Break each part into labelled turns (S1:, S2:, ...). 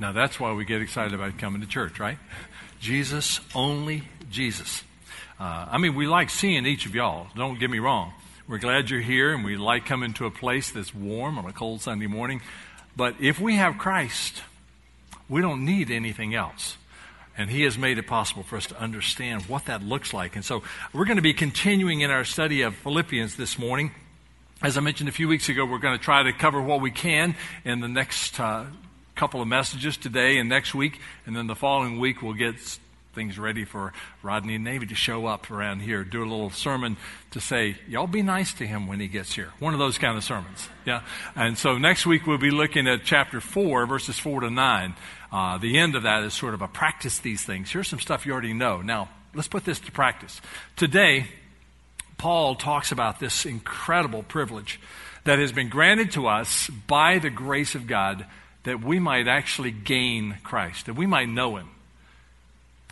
S1: Now that's why we get excited about coming to church, right? Jesus, only Jesus. Uh, I mean, we like seeing each of y'all. Don't get me wrong. We're glad you're here and we like coming to a place that's warm on a cold Sunday morning. But if we have Christ, we don't need anything else. And He has made it possible for us to understand what that looks like. And so we're going to be continuing in our study of Philippians this morning. As I mentioned a few weeks ago, we're going to try to cover what we can in the next uh, couple of messages today and next week. And then the following week, we'll get things ready for Rodney and Navy to show up around here, do a little sermon to say, y'all be nice to him when he gets here. One of those kind of sermons. Yeah. And so next week we'll be looking at chapter 4, verses 4 to 9. Uh, the end of that is sort of a practice these things. Here's some stuff you already know. Now, let's put this to practice. Today, Paul talks about this incredible privilege that has been granted to us by the grace of God that we might actually gain Christ, that we might know him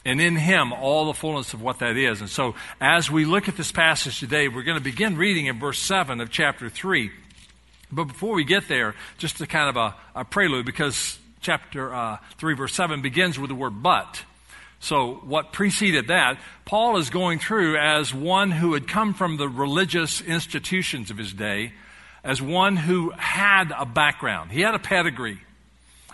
S1: and in him all the fullness of what that is. And so, as we look at this passage today, we're going to begin reading in verse 7 of chapter 3. But before we get there, just a kind of a, a prelude, because chapter uh, 3, verse 7 begins with the word but. So, what preceded that, Paul is going through as one who had come from the religious institutions of his day, as one who had a background. He had a pedigree.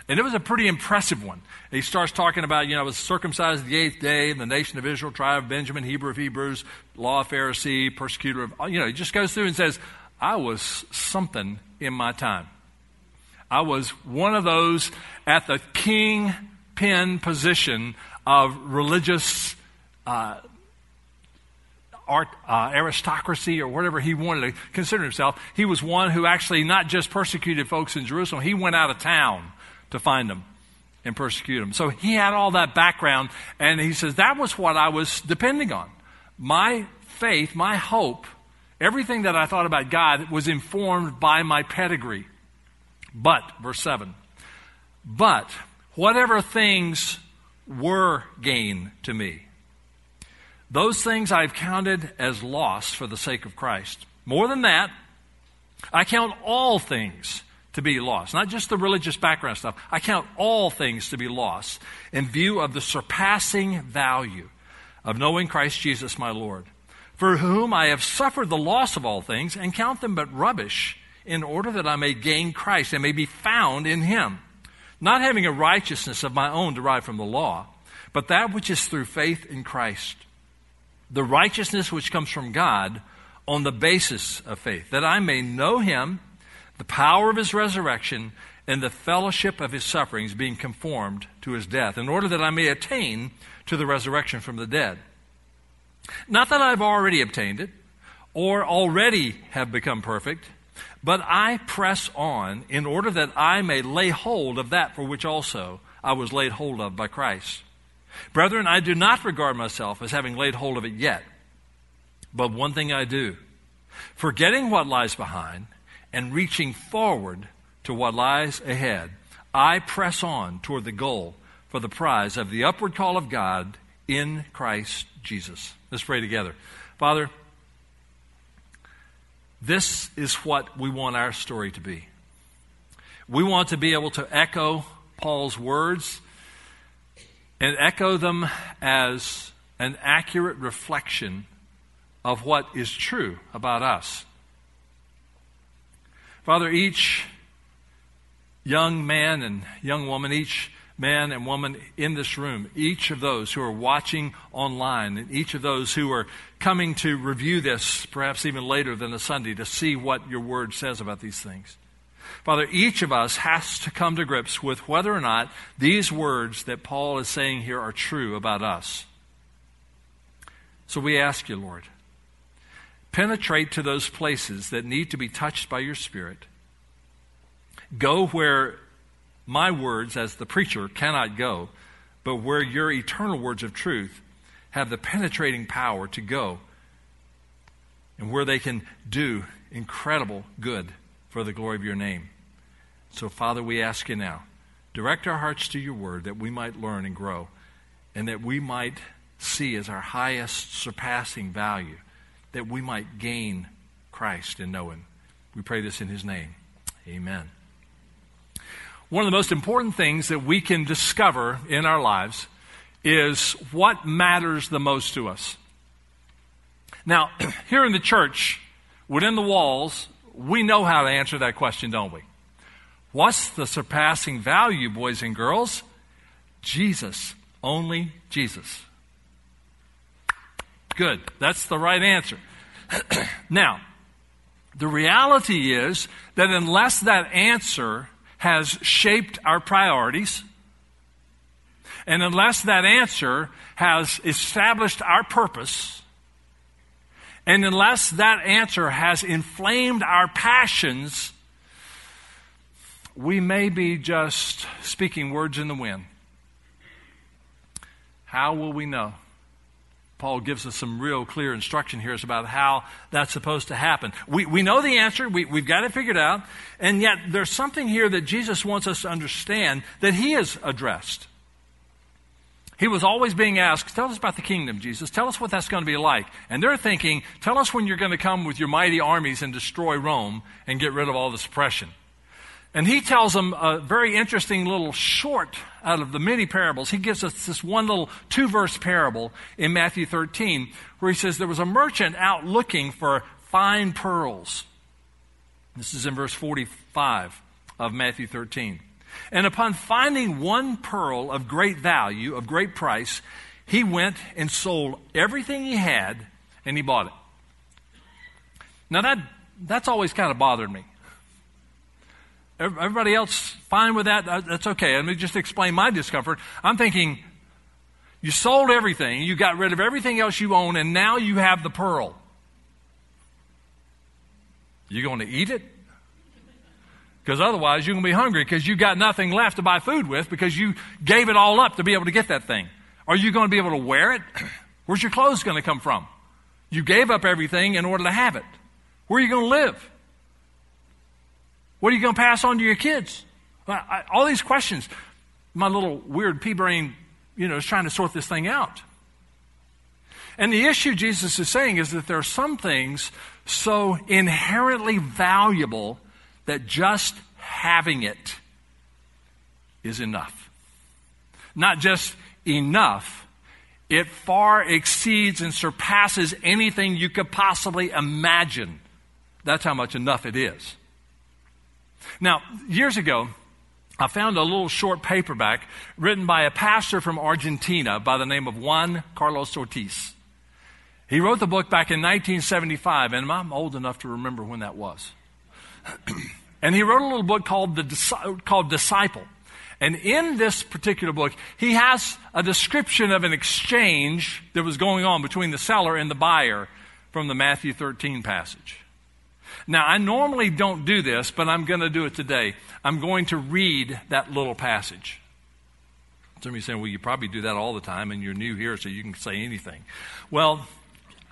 S1: And it was a pretty impressive one. He starts talking about, you know, I was circumcised the eighth day, in the nation of Israel, tribe of Benjamin, Hebrew of Hebrews, law of Pharisee, persecutor of, you know, he just goes through and says, I was something in my time. I was one of those at the king pin position of religious uh, art, uh, aristocracy or whatever he wanted to consider himself. He was one who actually not just persecuted folks in Jerusalem, he went out of town to find them and persecute them. So he had all that background, and he says, That was what I was depending on. My faith, my hope, everything that I thought about God was informed by my pedigree. But, verse 7, but whatever things were gain to me, those things I've counted as loss for the sake of Christ. More than that, I count all things to be lost. Not just the religious background stuff. I count all things to be lost in view of the surpassing value of knowing Christ Jesus my Lord, for whom I have suffered the loss of all things and count them but rubbish in order that I may gain Christ and may be found in him, not having a righteousness of my own derived from the law, but that which is through faith in Christ. The righteousness which comes from God on the basis of faith, that I may know him the power of his resurrection, and the fellowship of his sufferings, being conformed to his death, in order that I may attain to the resurrection from the dead. Not that I've already obtained it, or already have become perfect, but I press on in order that I may lay hold of that for which also I was laid hold of by Christ. Brethren, I do not regard myself as having laid hold of it yet, but one thing I do, forgetting what lies behind and reaching forward to what lies ahead, I press on toward the goal for the prize of the upward call of God in Christ Jesus. Let's pray together. Father, this is what we want our story to be. We want to be able to echo Paul's words and echo them as an accurate reflection of what is true about us. Father, each young man and young woman, each man and woman in this room, each of those who are watching online, and each of those who are coming to review this, perhaps even later than a Sunday, to see what your word says about these things. Father, each of us has to come to grips with whether or not these words that Paul is saying here are true about us. So we ask you, Lord, Penetrate to those places that need to be touched by your Spirit. Go where my words, as the preacher, cannot go, but where your eternal words of truth have the penetrating power to go, and where they can do incredible good for the glory of your name. So, Father, we ask you now, direct our hearts to your word that we might learn and grow, and that we might see as our highest surpassing value that we might gain Christ and know Him. We pray this in His name. Amen. one of the most important things that we can discover in our lives is what matters the most to us. Now, here in the church, within the walls, we know how to answer that question, don't we? What's the surpassing value, boys and girls? Jesus. Only Jesus. Good. That's the right answer. now, the reality is that unless that answer has shaped our priorities, and unless that answer has established our purpose, and unless that answer has inflamed our passions, we may be just speaking words in the wind. How will we know? Paul gives us some real clear instruction here about how that's supposed to happen. We, we know the answer, we, we've got it figured out, and yet there's something here that Jesus wants us to understand that he has addressed. He was always being asked, Tell us about the kingdom, Jesus. Tell us what that's going to be like. And they're thinking, Tell us when you're going to come with your mighty armies and destroy Rome and get rid of all this oppression. And he tells them a very interesting little short out of the many parables. He gives us this one little two verse parable in Matthew 13 where he says there was a merchant out looking for fine pearls. This is in verse 45 of Matthew 13. And upon finding one pearl of great value, of great price, he went and sold everything he had and he bought it. Now that, that's always kind of bothered me. Everybody else fine with that? That's okay. Let me just explain my discomfort. I'm thinking, you sold everything, you got rid of everything else you own, and now you have the pearl. You going to eat it? Because otherwise, you're going to be hungry because you got nothing left to buy food with because you gave it all up to be able to get that thing. Are you going to be able to wear it? Where's your clothes going to come from? You gave up everything in order to have it. Where are you going to live? What are you going to pass on to your kids? I, all these questions. My little weird pea brain, you know, is trying to sort this thing out. And the issue Jesus is saying is that there are some things so inherently valuable that just having it is enough. Not just enough, it far exceeds and surpasses anything you could possibly imagine. That's how much enough it is. Now, years ago, I found a little short paperback written by a pastor from Argentina by the name of Juan Carlos Ortiz. He wrote the book back in 1975, and I'm old enough to remember when that was. and he wrote a little book called, the, called Disciple. And in this particular book, he has a description of an exchange that was going on between the seller and the buyer from the Matthew 13 passage. Now, I normally don't do this, but I'm going to do it today. I'm going to read that little passage. Some of you saying, well, you probably do that all the time and you're new here, so you can say anything. Well,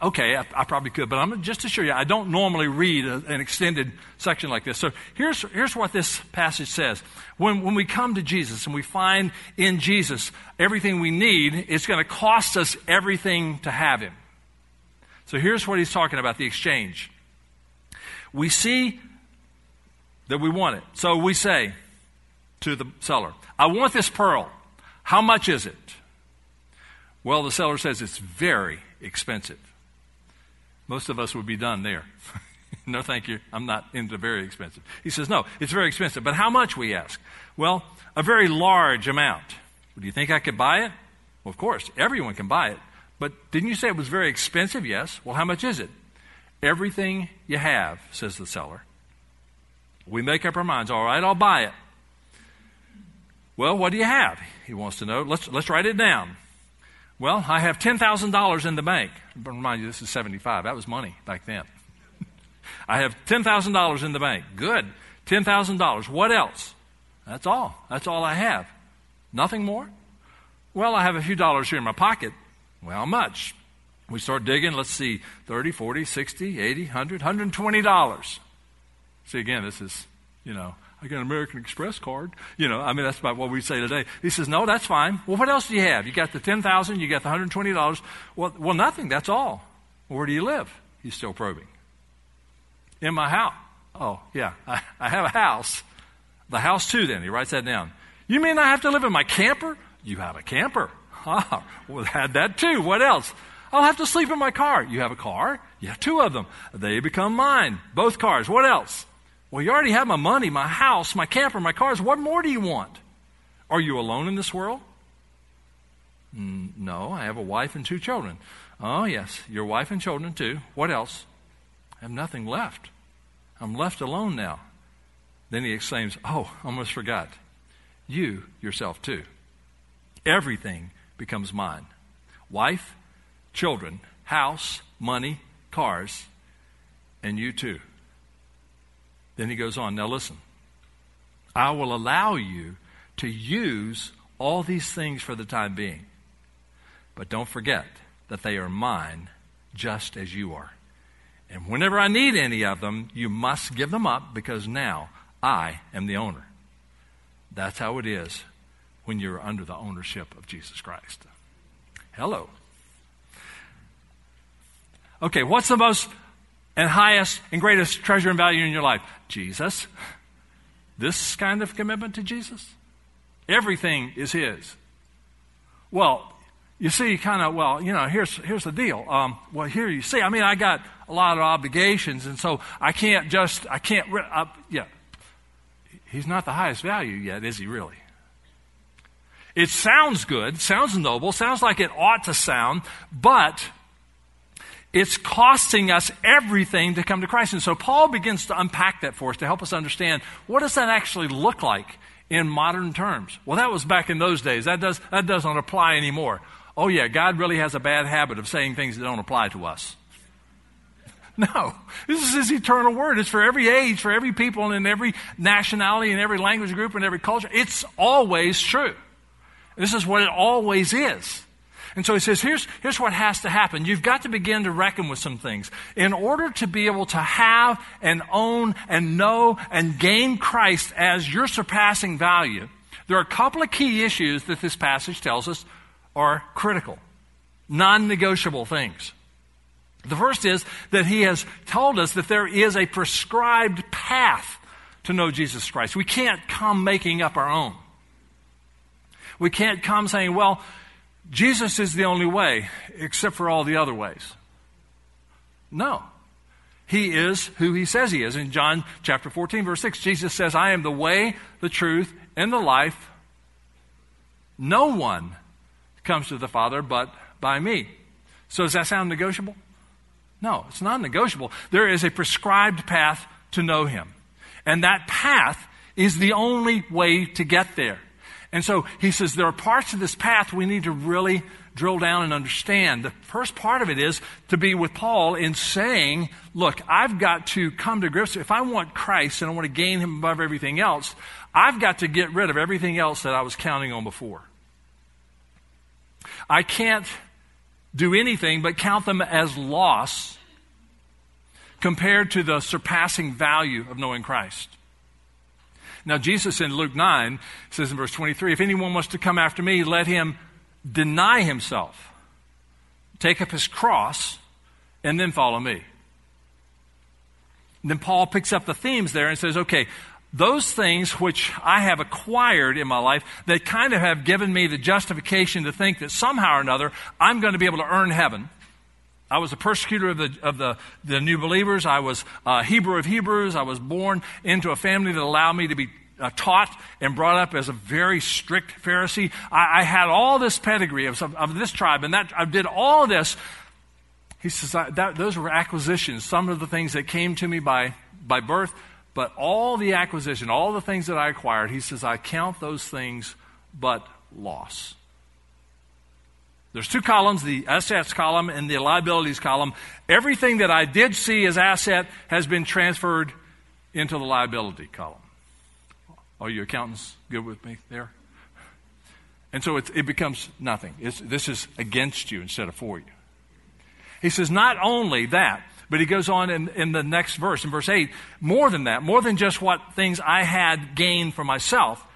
S1: okay, I, I probably could, but I'm just to show you, I don't normally read a, an extended section like this. So here's, here's what this passage says. When, when we come to Jesus and we find in Jesus everything we need, it's going to cost us everything to have Him. So here's what he's talking about the exchange we see that we want it. So we say to the seller, I want this pearl. How much is it? Well, the seller says it's very expensive. Most of us would be done there. no, thank you. I'm not into very expensive. He says, No, it's very expensive. But how much, we ask? Well, a very large amount. Do you think I could buy it? Well, of course, everyone can buy it. But didn't you say it was very expensive? Yes. Well, how much is it? Everything you have, says the seller. We make up our minds, all right, I'll buy it. Well, what do you have? He wants to know. Let's, let's write it down. Well, I have $10,000 in the bank. But remind you, this is 75. That was money back then. I have $10,000 in the bank. Good. $10,000. What else? That's all. That's all I have. Nothing more? Well, I have a few dollars here in my pocket. Well, how much? We start digging, let's see, 30, 40, 60, 80, 100, $120. See, again, this is, you know, I got an American Express card. You know, I mean, that's about what we say today. He says, no, that's fine. Well, what else do you have? You got the 10000 you got the $120. Well, well, nothing. That's all. Where do you live? He's still probing. In my house. Oh, yeah. I, I have a house. The house too, then. He writes that down. You mean I have to live in my camper? You have a camper. Ah, well, had that too. What else? I'll have to sleep in my car. You have a car? You have two of them. They become mine. Both cars. What else? Well, you already have my money, my house, my camper, my cars. What more do you want? Are you alone in this world? Mm, no, I have a wife and two children. Oh, yes, your wife and children too. What else? I have nothing left. I'm left alone now. Then he exclaims, Oh, almost forgot. You yourself too. Everything becomes mine wife, children, house, money, cars, and you too. Then he goes on, Now listen, I will allow you to use all these things for the time being. But don't forget that they are mine just as you are. And whenever I need any of them, you must give them up because now I am the owner. That's how it is when you're under the ownership of Jesus Christ. Hello. Okay, what's the most and highest and greatest treasure and value in your life? Jesus. This kind of commitment to Jesus? Everything is His. Well, you see, kind of, well, you know, here's, here's the deal. Um, well, here you see, I mean, I got a lot of obligations, and so I can't just, I can't, uh, yeah. He's not the highest value yet, is he really? It sounds good, sounds noble, sounds like it ought to sound, but it's costing us everything to come to Christ. And so Paul begins to unpack that for us to help us understand what does that actually look like in modern terms. Well, that was back in those days. That, does, that doesn't apply anymore. Oh, yeah, God really has a bad habit of saying things that don't apply to us. No. This is His eternal word. It's for every age, for every people, and in every nationality, and every language group, and every culture. It's always true. This is what it always is. And so he says, here's, here's what has to happen. You've got to begin to reckon with some things. In order to be able to have and own and know and gain Christ as your surpassing value, there are a couple of key issues that this passage tells us are critical, non negotiable things. The first is that he has told us that there is a prescribed path to know Jesus Christ. We can't come making up our own. We can't come saying, well, Jesus is the only way, except for all the other ways. No. He is who he says he is. In John chapter 14, verse 6, Jesus says, I am the way, the truth, and the life. No one comes to the Father but by me. So does that sound negotiable? No, it's not negotiable. There is a prescribed path to know him. And that path is the only way to get there. And so he says there are parts of this path we need to really drill down and understand. The first part of it is to be with Paul in saying, look, I've got to come to grips. If I want Christ and I want to gain him above everything else, I've got to get rid of everything else that I was counting on before. I can't do anything but count them as loss compared to the surpassing value of knowing Christ. Now, Jesus in Luke 9 says in verse 23 if anyone wants to come after me, let him deny himself, take up his cross, and then follow me. And then Paul picks up the themes there and says, okay, those things which I have acquired in my life that kind of have given me the justification to think that somehow or another I'm going to be able to earn heaven. I was a persecutor of the, of the, the new believers. I was a Hebrew of Hebrews. I was born into a family that allowed me to be uh, taught and brought up as a very strict Pharisee. I, I had all this pedigree of, of this tribe, and that I did all this. He says that, those were acquisitions. Some of the things that came to me by by birth, but all the acquisition, all the things that I acquired. He says I count those things but loss. There's two columns, the assets column and the liabilities column. Everything that I did see as asset has been transferred into the liability column. Are you accountants good with me there? And so it, it becomes nothing. It's, this is against you instead of for you. He says, not only that, but he goes on in, in the next verse, in verse 8, more than that, more than just what things I had gained for myself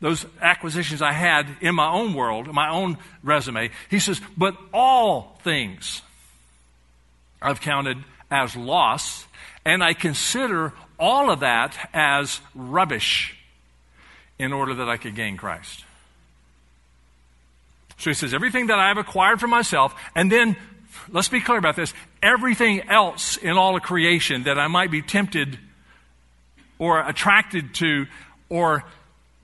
S1: those acquisitions I had in my own world, my own resume. He says, but all things I've counted as loss, and I consider all of that as rubbish in order that I could gain Christ. So he says, everything that I have acquired for myself, and then, let's be clear about this, everything else in all of creation that I might be tempted or attracted to or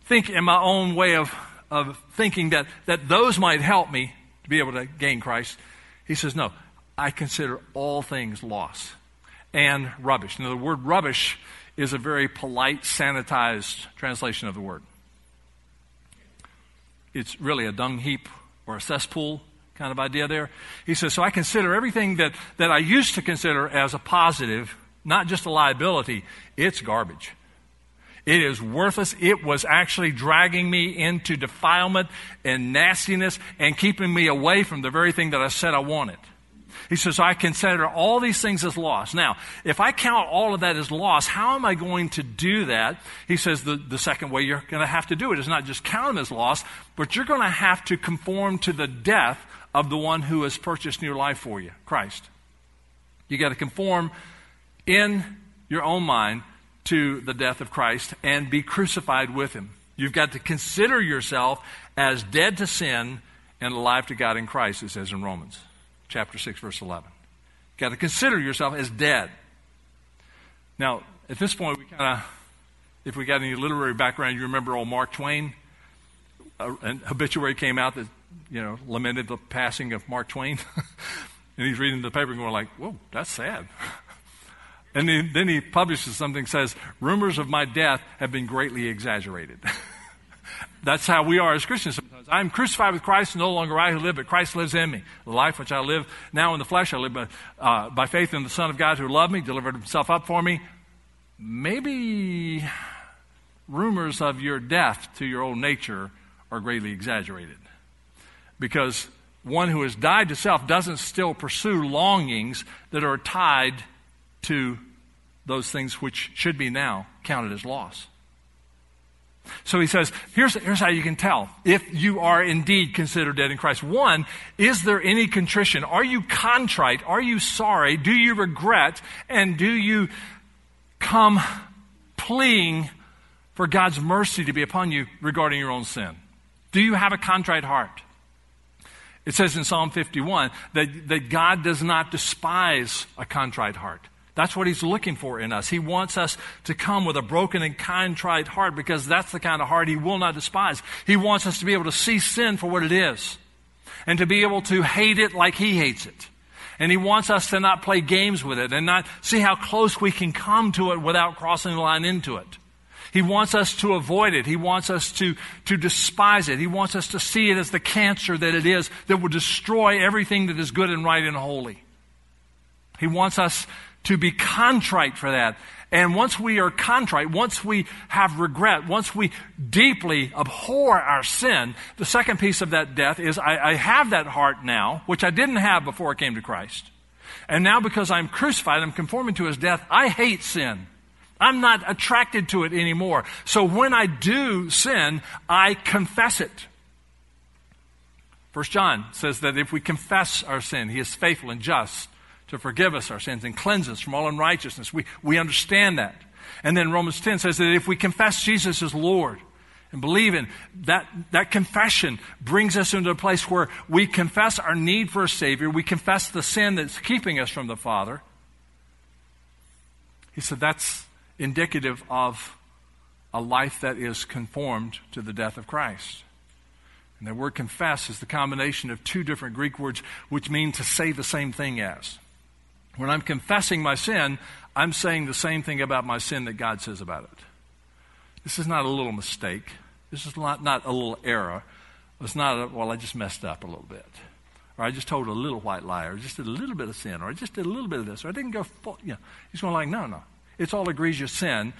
S1: think in my own way of, of thinking that, that those might help me to be able to gain Christ. He says, no, I consider all things loss and rubbish. Now, the word rubbish is a very polite, sanitized translation of the word. It's really a dung heap or a cesspool kind of idea there. He says, So I consider everything that, that I used to consider as a positive, not just a liability, it's garbage. It is worthless. It was actually dragging me into defilement and nastiness and keeping me away from the very thing that I said I wanted. He says, I consider all these things as loss. Now, if I count all of that as loss, how am I going to do that? He says the, the second way you're going to have to do it is not just count them as loss, but you're going to have to conform to the death of the one who has purchased new life for you, Christ. You got to conform in your own mind to the death of Christ and be crucified with him. You've got to consider yourself as dead to sin and alive to God in Christ, it says in Romans chapter 6, verse 11. You've got to consider yourself as dead. Now, at this point, we kind of, if we got any literary background, you remember old Mark Twain? an obituary came out that, you know, lamented the passing of Mark Twain. and he's reading the paper and going like, whoa, that's sad. and then, then he publishes something says, rumors of my death have been greatly exaggerated. That's how we are as Christians sometimes. I am crucified with Christ, no longer I who live, but Christ lives in me. The life which I live now in the flesh, I live by, uh, by faith in the Son of God who loved me, delivered himself up for me. Maybe rumors of your death to your old nature are greatly exaggerated. Because one who has died to self doesn't still pursue longings that are tied to those things which should be now counted as loss. So he says, here's, here's how you can tell if you are indeed considered dead in Christ. One, is there any contrition? Are you contrite? Are you sorry? Do you regret? And do you come pleading for God's mercy to be upon you regarding your own sin? Do you have a contrite heart? It says in Psalm 51 that, that God does not despise a contrite heart. That's what he's looking for in us. He wants us to come with a broken and contrite heart because that's the kind of heart he will not despise. He wants us to be able to see sin for what it is and to be able to hate it like he hates it. And he wants us to not play games with it and not see how close we can come to it without crossing the line into it. He wants us to avoid it. He wants us to, to despise it. He wants us to see it as the cancer that it is that will destroy everything that is good and right and holy. He wants us to be contrite for that. And once we are contrite, once we have regret, once we deeply abhor our sin, the second piece of that death is I, I, have that heart now, which I didn't have before I came to Christ. And now because I'm crucified, I'm conforming to his death, I hate sin. I'm not attracted to it anymore. So when I do sin, I confess it. First John says that if we confess our sin, he is faithful and just to forgive us our sins and cleanse us from all unrighteousness. We, we understand that. And then Romans 10 says that if we confess Jesus as Lord and believe in that, that confession brings us into a place where we confess our need for a Savior, we confess the sin that's keeping us from the Father. He said that's indicative of a life that is conformed to the death of Christ. And the word confess is the combination of two different Greek words which mean to say the same thing as. When I'm confessing my sin, I'm saying the same thing about my sin that God says about it. This is not a little mistake. This is not, not a little error. It's not, a, well, I just messed up a little bit. Or I just told a little white lie, or just did a little bit of sin, or I just did a little bit of this, or I didn't go full, you know. He's going like, no, no. It's all egregious sin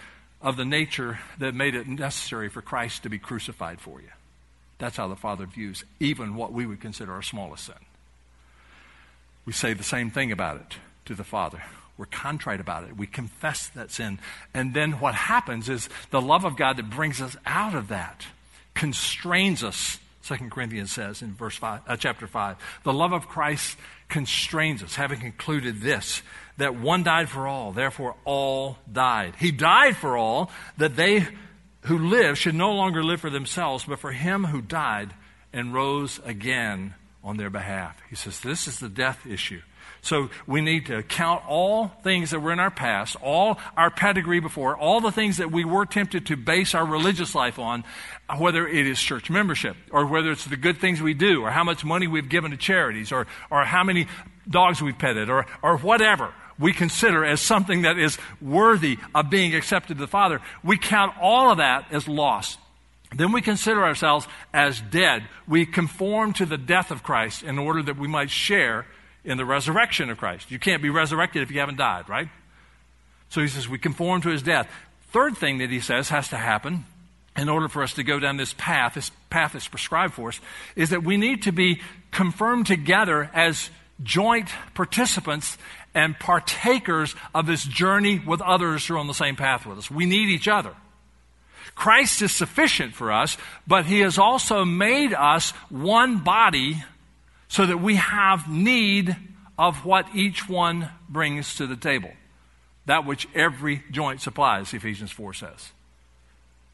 S1: of the nature that made it necessary for Christ to be crucified for you. That's how the Father views even what we would consider our smallest sin. We say the same thing about it to the Father. We're contrite about it. We confess that sin. And then what happens is the love of God that brings us out of that constrains us. 2 Corinthians says in verse five, uh, chapter 5, the love of Christ constrains us, having concluded this, that one died for all, therefore all died. He died for all, that they who live should no longer live for themselves, but for him who died and rose again on their behalf. He says, This is the death issue. So we need to count all things that were in our past, all our pedigree before, all the things that we were tempted to base our religious life on, whether it is church membership, or whether it's the good things we do, or how much money we've given to charities, or, or how many dogs we've petted, or, or whatever we consider as something that is worthy of being accepted to the Father. We count all of that as lost. Then we consider ourselves as dead. We conform to the death of Christ in order that we might share in the resurrection of Christ. You can't be resurrected if you haven't died, right? So he says we conform to his death. Third thing that he says has to happen in order for us to go down this path, this path that's prescribed for us, is that we need to be confirmed together as joint participants and partakers of this journey with others who are on the same path with us. We need each other. Christ is sufficient for us, but he has also made us one body so that we have need of what each one brings to the table. That which every joint supplies, Ephesians 4 says.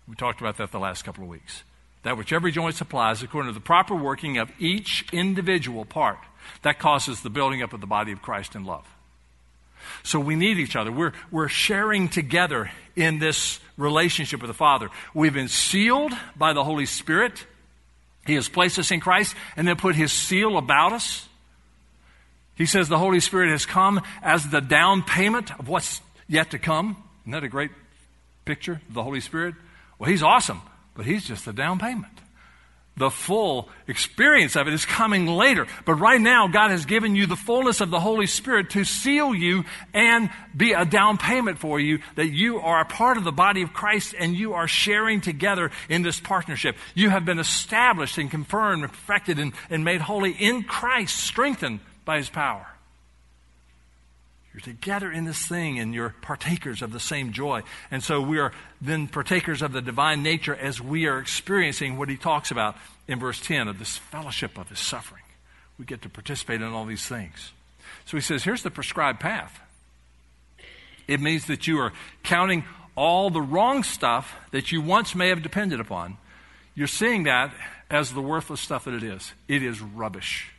S1: We talked about that the last couple of weeks. That which every joint supplies, according to the proper working of each individual part, that causes the building up of the body of Christ in love. So we need each other. We're, we're sharing together in this relationship with the Father. We've been sealed by the Holy Spirit he has placed us in Christ and then put His seal about us. He says the Holy Spirit has come as the down payment of what's yet to come. Isn't that a great picture of the Holy Spirit? Well, He's awesome, but He's just the down payment. The full experience of it is coming later. But right now, God has given you the fullness of the Holy Spirit to seal you and be a down payment for you that you are a part of the body of Christ and you are sharing together in this partnership. You have been established and confirmed perfected and, and made holy in Christ, strengthened by His power. You're together in this thing and you're partakers of the same joy. And so we are then partakers of the divine nature as we are experiencing what he talks about in verse 10 of this fellowship of his suffering. We get to participate in all these things. So he says, here's the prescribed path. It means that you are counting all the wrong stuff that you once may have depended upon. You're seeing that as the worthless stuff that it is. It is rubbish.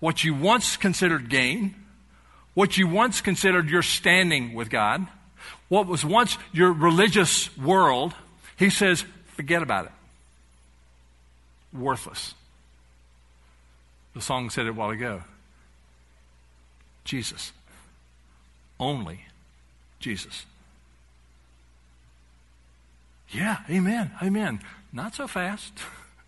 S1: What you once considered gain, what you once considered your standing with God, what was once your religious world, he says, forget about it. Worthless. The song said it a while ago. Jesus. Only Jesus. Yeah, amen, amen. Not so fast.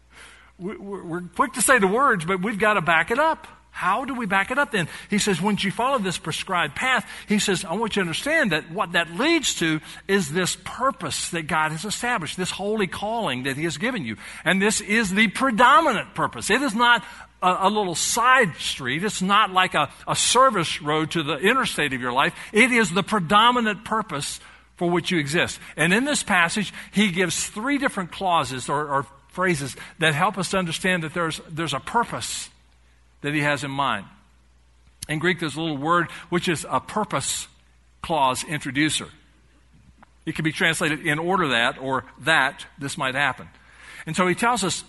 S1: We're quick to say the words, but we've got to back it up. How do we back it up then? He says, once you follow this prescribed path, he says, I want you to understand that what that leads to is this purpose that God has established, this holy calling that he has given you. And this is the predominant purpose. It is not a, a little side street. It's not like a, a service road to the interstate of your life. It is the predominant purpose for which you exist. And in this passage, he gives three different clauses or, or phrases that help us to understand that there's, there's a purpose that he has in mind. In Greek, there's a little word which is a purpose clause introducer. It can be translated in order that or that this might happen. And so he tells us,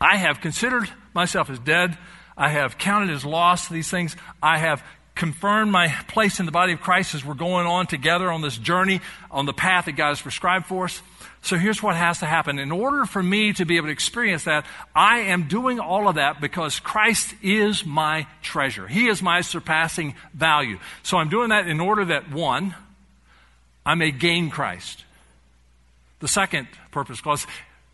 S1: I have considered myself as dead. I have counted as lost these things. I have confirmed my place in the body of Christ as we're going on together on this journey on the path that God has prescribed for us. So here's what has to happen. In order for me to be able to experience that, I am doing all of that because Christ is my treasure. He is my surpassing value. So I'm doing that in order that, one, I may gain Christ. The second purpose clause,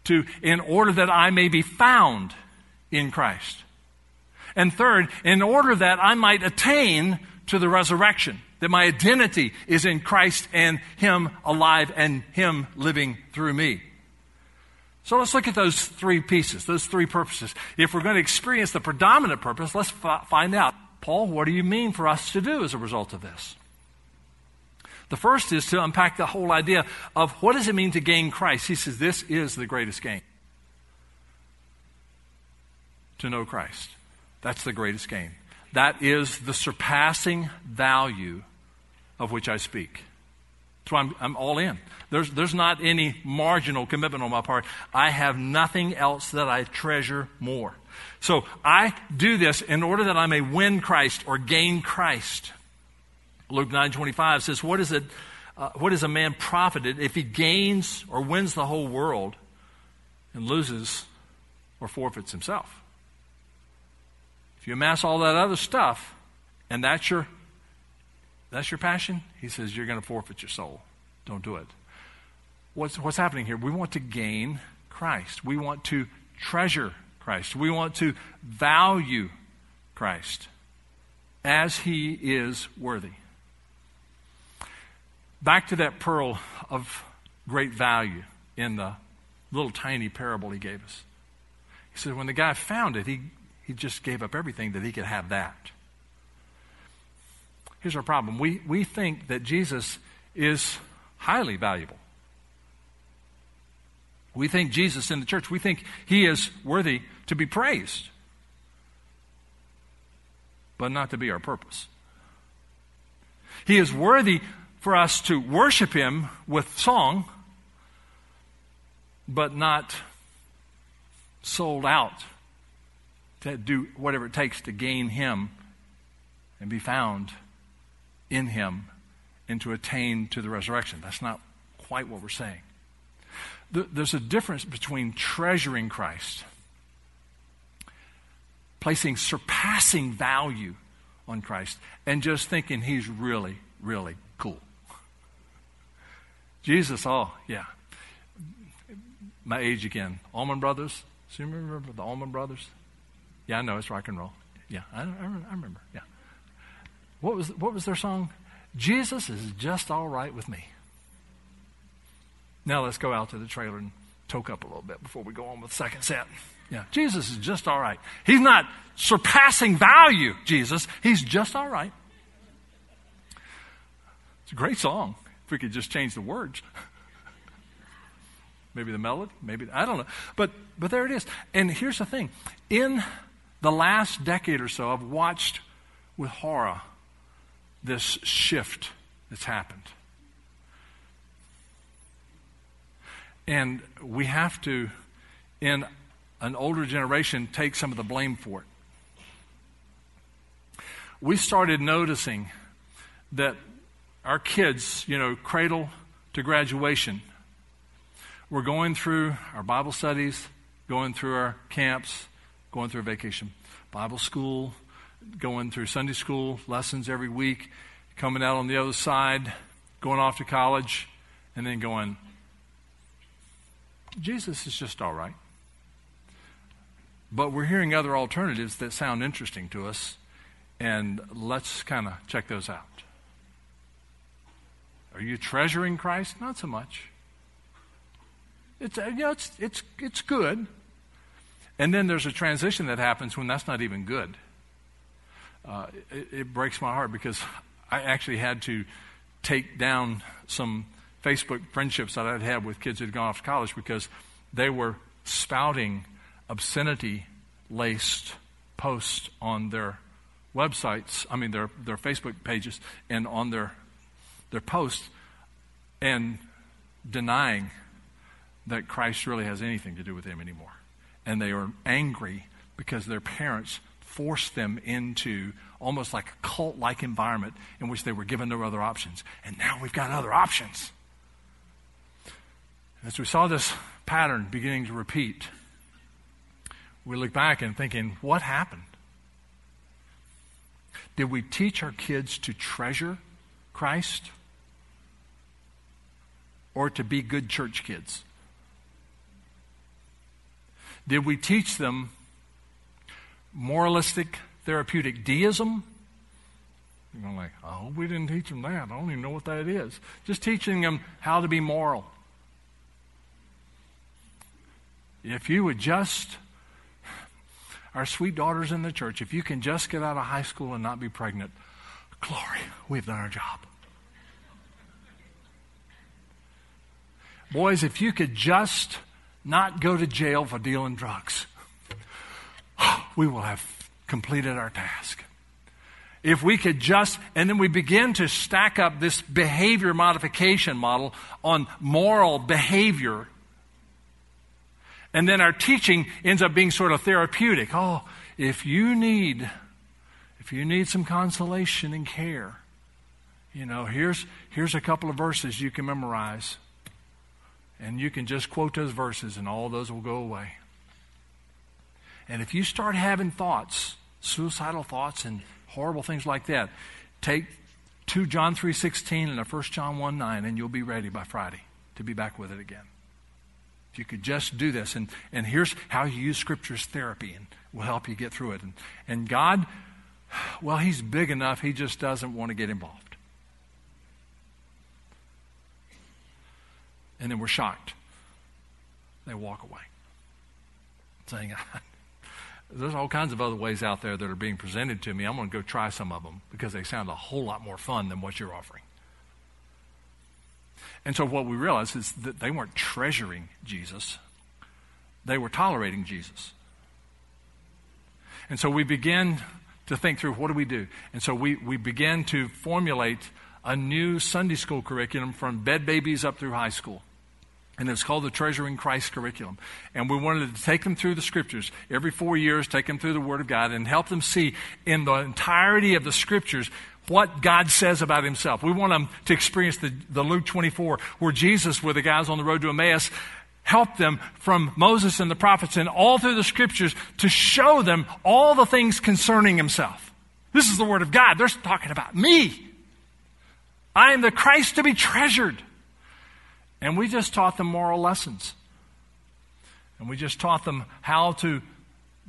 S1: to, in order that I may be found in Christ. And third, in order that I might attain to the resurrection that my identity is in Christ and Him alive and Him living through me. So let's look at those three pieces, those three purposes. If we're going to experience the predominant purpose, let's f- find out. Paul, what do you mean for us to do as a result of this? The first is to unpack the whole idea of what does it mean to gain Christ? He says this is the greatest gain. To know Christ. That's the greatest gain. That is the surpassing value of which I speak. That's why I'm, I'm all in. There's, there's not any marginal commitment on my part. I have nothing else that I treasure more. So I do this in order that I may win Christ or gain Christ. Luke 9:25 says, "What is it? Uh, what is a man profited if he gains or wins the whole world and loses or forfeits himself?" You amass all that other stuff, and that's your that's your passion, he says you're going to forfeit your soul. Don't do it. What's what's happening here? We want to gain Christ. We want to treasure Christ. We want to value Christ as he is worthy. Back to that pearl of great value in the little tiny parable he gave us. He said, when the guy found it, he, he just gave up everything that he could have that. Here's our problem we, we think that Jesus is highly valuable. We think Jesus in the church, we think he is worthy to be praised, but not to be our purpose. He is worthy for us to worship him with song, but not sold out to do whatever it takes to gain him and be found in him and to attain to the resurrection. That's not quite what we're saying there's a difference between treasuring Christ, placing surpassing value on Christ, and just thinking he's really, really cool. Jesus, oh, yeah. My age again. Allman Brothers. Do you remember the Allman Brothers? Yeah, I know, it's rock and roll. Yeah, I, I, remember. Yeah. What was, what was their song? Jesus is just all right with me. Now let's go out to the trailer and toke up a little bit before we go on with the second set. Yeah, Jesus is just all right. He's not surpassing value, Jesus. He's just all right. It's a great song. If we could just change the words. maybe the melody, maybe I don't know. But but there it is. And here's the thing. In the last decade or so, I've watched with horror this shift that's happened. And we have to, in an older generation, take some of the blame for it. We started noticing that our kids, you know, cradle to graduation, we're going through our Bible studies, going through our camps, going through a vacation Bible school, going through Sunday school lessons every week, coming out on the other side, going off to college, and then going, Jesus is just all right. But we're hearing other alternatives that sound interesting to us, and let's kind of check those out. Are you treasuring Christ? Not so much. It's, you know, it's, it's, it's good. And then there's a transition that happens when that's not even good. Uh, it, it breaks my heart because I actually had to take down some Facebook friendships that I'd had with kids who'd gone off to college because they were spouting obscenity laced posts on their websites, I mean, their, their Facebook pages, and on their, their posts, and denying that Christ really has anything to do with them anymore. And they are angry because their parents forced them into almost like a cult like environment in which they were given no other options. And now we've got other options. As we saw this pattern beginning to repeat, we look back and thinking, what happened? Did we teach our kids to treasure Christ or to be good church kids? Did we teach them moralistic therapeutic deism? You're going like, hope we didn't teach them that. I don't even know what that is. Just teaching them how to be moral. If you would just, our sweet daughters in the church, if you can just get out of high school and not be pregnant, glory, we've done our job. Boys, if you could just not go to jail for dealing drugs, we will have completed our task. if we could just, and then we begin to stack up this behavior modification model on moral behavior. And then our teaching ends up being sort of therapeutic. Oh, if you need, if you need some consolation and care, you know, here's, here's a couple of verses you can memorize. And you can just quote those verses, and all those will go away. And if you start having thoughts, suicidal thoughts and horrible things like that, take 2 John 3.16 and a 1 John 1 9, and you'll be ready by Friday to be back with it again. If you could just do this, and, and here's how you use Scripture's therapy, and will help you get through it. And, and God, well, He's big enough, He just doesn't want to get involved. And then we're shocked. They walk away, saying, There's all kinds of other ways out there that are being presented to me. I'm going to go try some of them because they sound a whole lot more fun than what you're offering. And so what we realize is that they weren't treasuring Jesus, they were tolerating Jesus. And so we begin to think through what do we do? And so we, we begin to formulate a new Sunday school curriculum from bed babies up through high school. And it's called the Treasuring Christ curriculum. And we wanted to take them through the scriptures every four years, take them through the Word of God, and help them see in the entirety of the scriptures what God says about himself. We want them to experience the, the Luke 24, where Jesus, with the guys on the road to Emmaus, helped them from Moses and the prophets and all through the scriptures to show them all the things concerning himself. This is the Word of God. They're talking about me. I am the Christ to be treasured. And we just taught them moral lessons. And we just taught them how to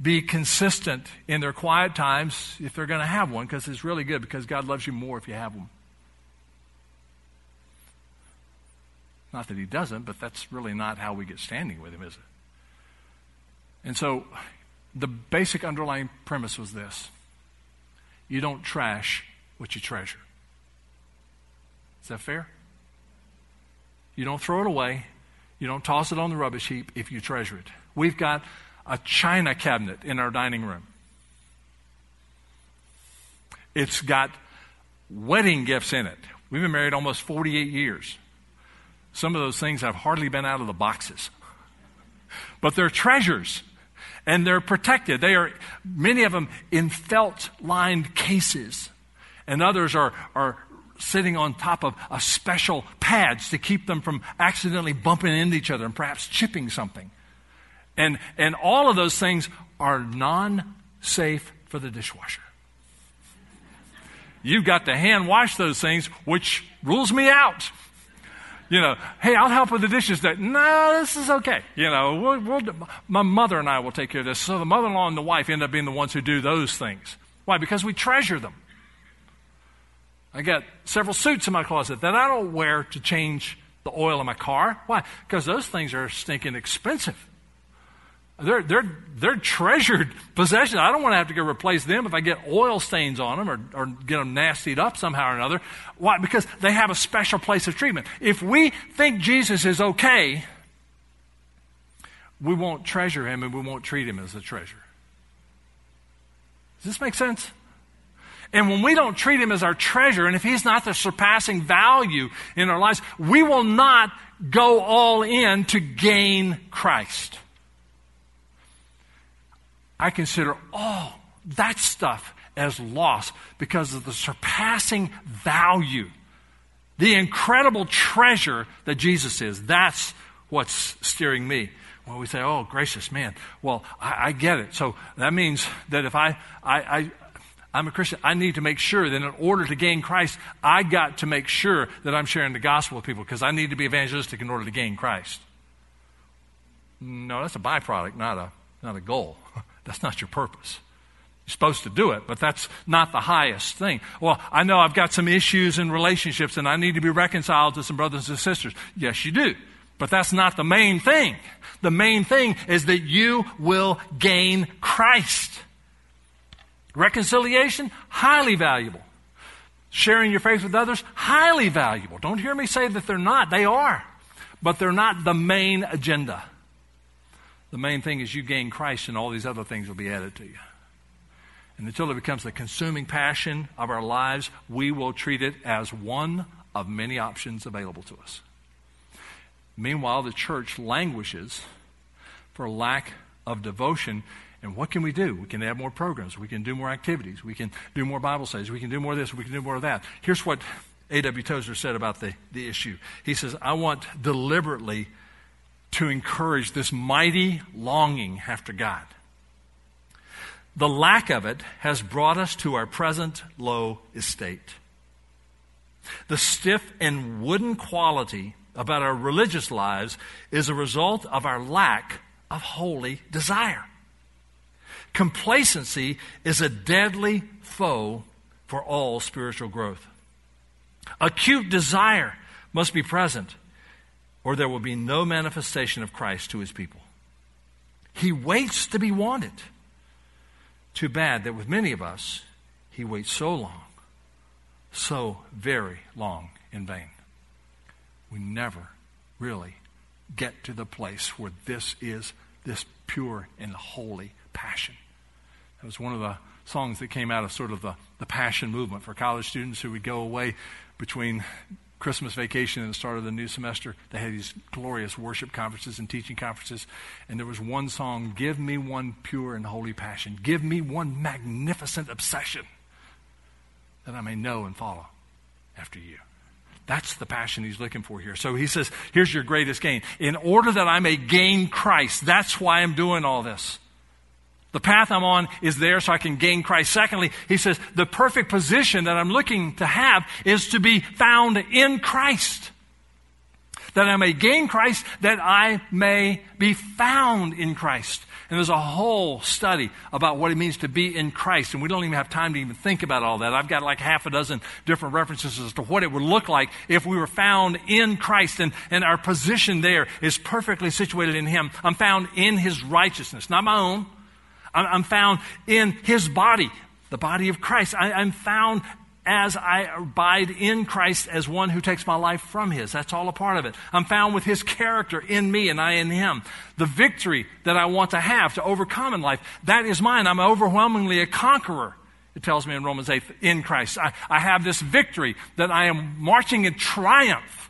S1: be consistent in their quiet times if they're going to have one, because it's really good, because God loves you more if you have them. Not that He doesn't, but that's really not how we get standing with Him, is it? And so the basic underlying premise was this you don't trash what you treasure. Is that fair? You don't throw it away. You don't toss it on the rubbish heap if you treasure it. We've got a china cabinet in our dining room. It's got wedding gifts in it. We've been married almost 48 years. Some of those things have hardly been out of the boxes. But they're treasures and they're protected. They are, many of them, in felt lined cases. And others are, are sitting on top of a special pads to keep them from accidentally bumping into each other and perhaps chipping something. And, and all of those things are non safe for the dishwasher. You've got to hand wash those things, which rules me out. You know, hey, I'll help with the dishes. That no, this is okay. You know, we'll, we'll, my mother and I will take care of this. So the mother-in-law and the wife end up being the ones who do those things. Why? Because we treasure them. I got several suits in my closet that I don't wear to change the oil in my car. Why? Because those things are stinking expensive. They're, they're, they're treasured possessions. I don't want to have to go replace them if I get oil stains on them or, or get them nastied up somehow or another. Why? Because they have a special place of treatment. If we think Jesus is okay, we won't treasure him and we won't treat him as a treasure. Does this make sense? And when we don't treat him as our treasure, and if he's not the surpassing value in our lives, we will not go all in to gain Christ. I consider all that stuff as loss because of the surpassing value, the incredible treasure that Jesus is. That's what's steering me. Well, we say, oh, gracious man. Well, I, I get it. So that means that if I, I, I I'm a Christian. I need to make sure that in order to gain Christ, I got to make sure that I'm sharing the gospel with people because I need to be evangelistic in order to gain Christ. No, that's a byproduct, not a, not a goal. That's not your purpose. You're supposed to do it, but that's not the highest thing. Well, I know I've got some issues in relationships and I need to be reconciled to some brothers and sisters. Yes, you do. But that's not the main thing. The main thing is that you will gain Christ. Reconciliation, highly valuable. Sharing your faith with others, highly valuable. Don't hear me say that they're not. They are. But they're not the main agenda. The main thing is you gain Christ and all these other things will be added to you. And until it becomes the consuming passion of our lives, we will treat it as one of many options available to us. Meanwhile, the church languishes for lack of devotion. And what can we do? We can add more programs. We can do more activities. We can do more Bible studies. We can do more of this. We can do more of that. Here's what A.W. Tozer said about the, the issue. He says, I want deliberately to encourage this mighty longing after God. The lack of it has brought us to our present low estate. The stiff and wooden quality about our religious lives is a result of our lack of holy desire. Complacency is a deadly foe for all spiritual growth. Acute desire must be present, or there will be no manifestation of Christ to his people. He waits to be wanted. Too bad that with many of us, he waits so long, so very long in vain. We never really get to the place where this is this pure and holy passion. That was one of the songs that came out of sort of the, the passion movement for college students who would go away between Christmas vacation and the start of the new semester, they had these glorious worship conferences and teaching conferences. And there was one song, Give Me One Pure and Holy Passion. Give me one magnificent obsession that I may know and follow after you. That's the passion he's looking for here. So he says, Here's your greatest gain. In order that I may gain Christ, that's why I'm doing all this. The path I'm on is there so I can gain Christ. Secondly, he says, the perfect position that I'm looking to have is to be found in Christ. That I may gain Christ, that I may be found in Christ. And there's a whole study about what it means to be in Christ, and we don't even have time to even think about all that. I've got like half a dozen different references as to what it would look like if we were found in Christ, and, and our position there is perfectly situated in Him. I'm found in His righteousness, not my own. I'm found in his body, the body of Christ. I, am found as I abide in Christ as one who takes my life from his. That's all a part of it. I'm found with his character in me and I in him. The victory that I want to have to overcome in life, that is mine. I'm overwhelmingly a conqueror. It tells me in Romans 8, in Christ. I, I have this victory that I am marching in triumph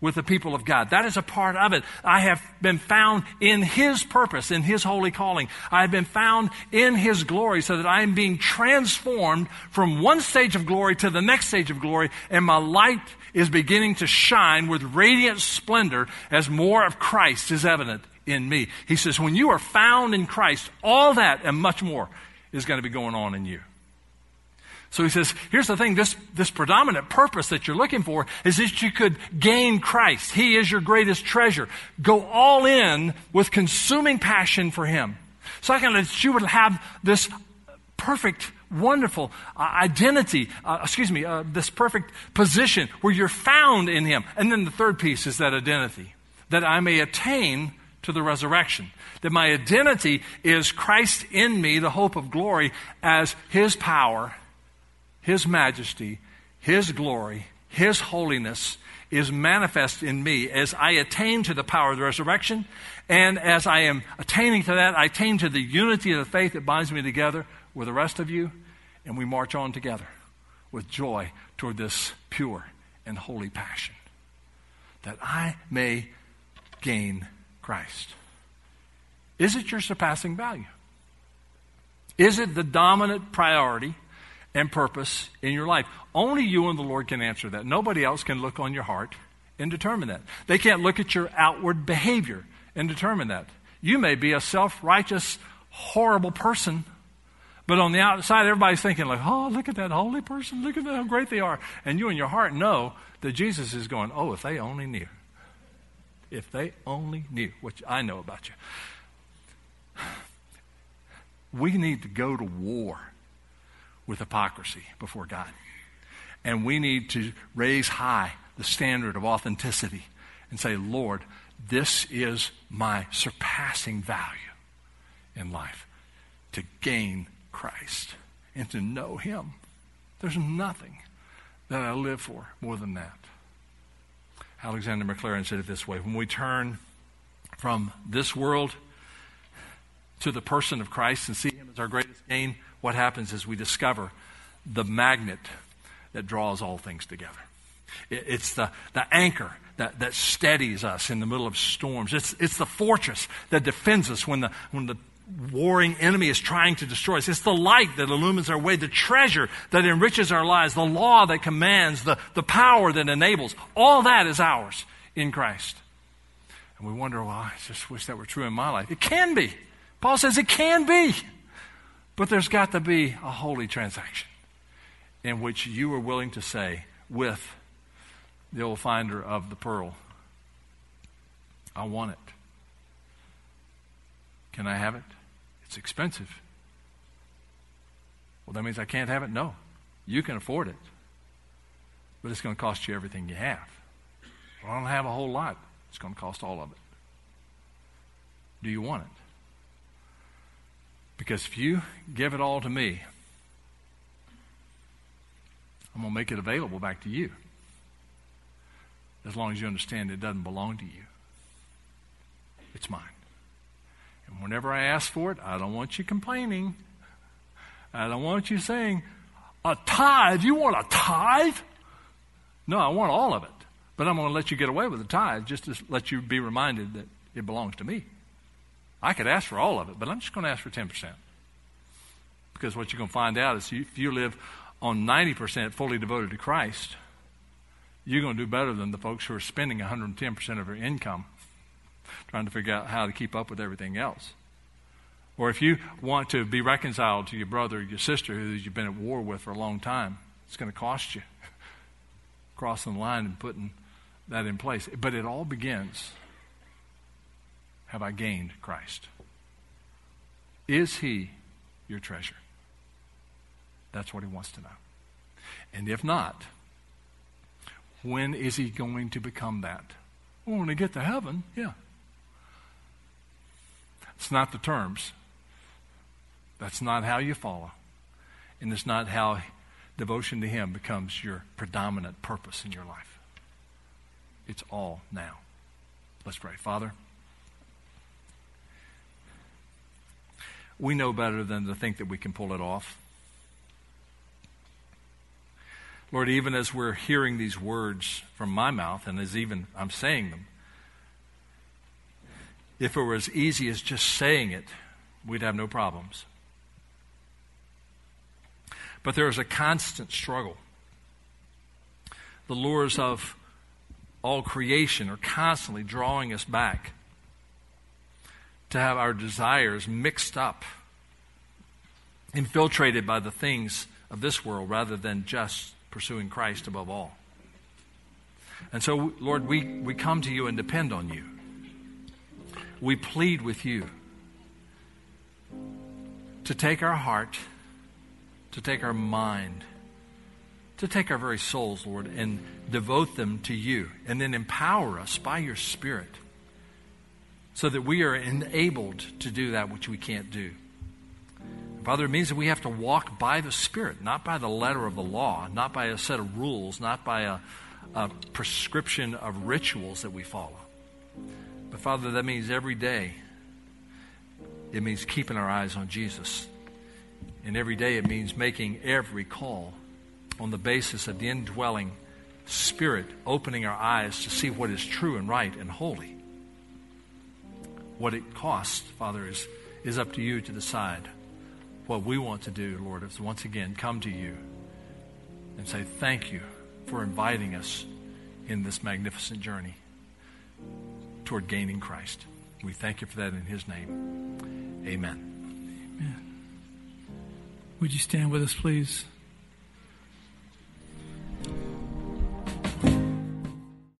S1: with the people of God. That is a part of it. I have been found in His purpose, in His holy calling. I have been found in His glory so that I am being transformed from one stage of glory to the next stage of glory, and my light is beginning to shine with radiant splendor as more of Christ is evident in me. He says, when you are found in Christ, all that and much more is going to be going on in you. So he says, here's the thing, this, this predominant purpose that you're looking for is that you could gain Christ. He is your greatest treasure. Go all in with consuming passion for Him. Secondly, that you would have this perfect, wonderful uh, identity, uh, excuse me, uh, this perfect position where you're found in Him. And then the third piece is that identity, that I may attain to the resurrection. That my identity is Christ in me, the hope of glory, as His power his majesty, His glory, His holiness is manifest in me as I attain to the power of the resurrection. And as I am attaining to that, I attain to the unity of the faith that binds me together with the rest of you. And we march on together with joy toward this pure and holy passion. That I may gain Christ. Is it your surpassing value? Is it the dominant priority? And purpose in your life. Only you and the Lord can answer that. Nobody else can look on your heart and determine that. They can't look at your outward behavior and determine that. You may be a self righteous, horrible person, but on the outside, everybody's thinking, like, oh, look at that holy person. Look at how great they are. And you in your heart know that Jesus is going, oh, if they only knew. If they only knew, which I know about you. We need to go to war with hypocrisy before God. And we need to raise high the standard of authenticity and say, Lord, this is my surpassing value in life to gain Christ and to know Him. There's nothing that I live for more than that. Alexander Maclaren said it this way when we turn from this world to the person of Christ and see Him as our greatest gain, what happens is we discover the magnet that draws all things together. It's the, the anchor that, that steadies us in the middle of storms. It's, it's the fortress that defends us when the, when the warring enemy is trying to destroy us. It's the light that illumines our way, the treasure that enriches our lives, the law that commands, the, the power that enables. All that is ours in Christ. And we wonder, well, I just wish that were true in my life. It can be. Paul says it can be. But there's got to be a holy transaction in which you are willing to say, with the old finder of the pearl, I want it. Can I have it? It's expensive. Well, that means I can't have it? No. You can afford it. But it's going to cost you everything you have. Well, I don't have a whole lot. It's going to cost all of it. Do you want it? Because if you give it all to me, I'm going to make it available back to you. As long as you understand it doesn't belong to you, it's mine. And whenever I ask for it, I don't want you complaining. I don't want you saying, a tithe? You want a tithe? No, I want all of it. But I'm going to let you get away with the tithe just to let you be reminded that it belongs to me. I could ask for all of it, but I'm just going to ask for 10%. Because what you're going to find out is if you live on 90% fully devoted to Christ, you're going to do better than the folks who are spending 110% of their income trying to figure out how to keep up with everything else. Or if you want to be reconciled to your brother or your sister who you've been at war with for a long time, it's going to cost you crossing the line and putting that in place. But it all begins have I gained Christ? Is he your treasure? That's what he wants to know. And if not, when is he going to become that? Well, when he get to heaven, yeah. It's not the terms. That's not how you follow. And it's not how devotion to Him becomes your predominant purpose in your life. It's all now. Let's pray. Father, we know better than to think that we can pull it off. Lord, even as we're hearing these words from my mouth, and as even I'm saying them, if it were as easy as just saying it, we'd have no problems. But there is a constant struggle. The lures of all creation are constantly drawing us back to have our desires mixed up, infiltrated by the things of this world rather than just pursuing Christ above all. And so, Lord, we, we come to you and depend on you we plead with you to take our heart, to take our mind, to take our very souls, Lord, and devote them to you, and then empower us by your Spirit so that we are enabled to do that which we can't do. Father, it means that we have to walk by the Spirit, not by the letter of the law, not by a set of rules, not by a, a prescription of rituals that we follow. But Father, that means every day, it means keeping our eyes on Jesus. And every day it means making every call on the basis of the indwelling Spirit opening our eyes to see what is true and right and holy. What it costs, Father, is, is up to you to decide. What we want to do, Lord, is once again come to you and say, Thank you for inviting us in this magnificent journey toward gaining Christ. We thank you for that in His name. Amen.
S2: Amen. Would you stand with us, please?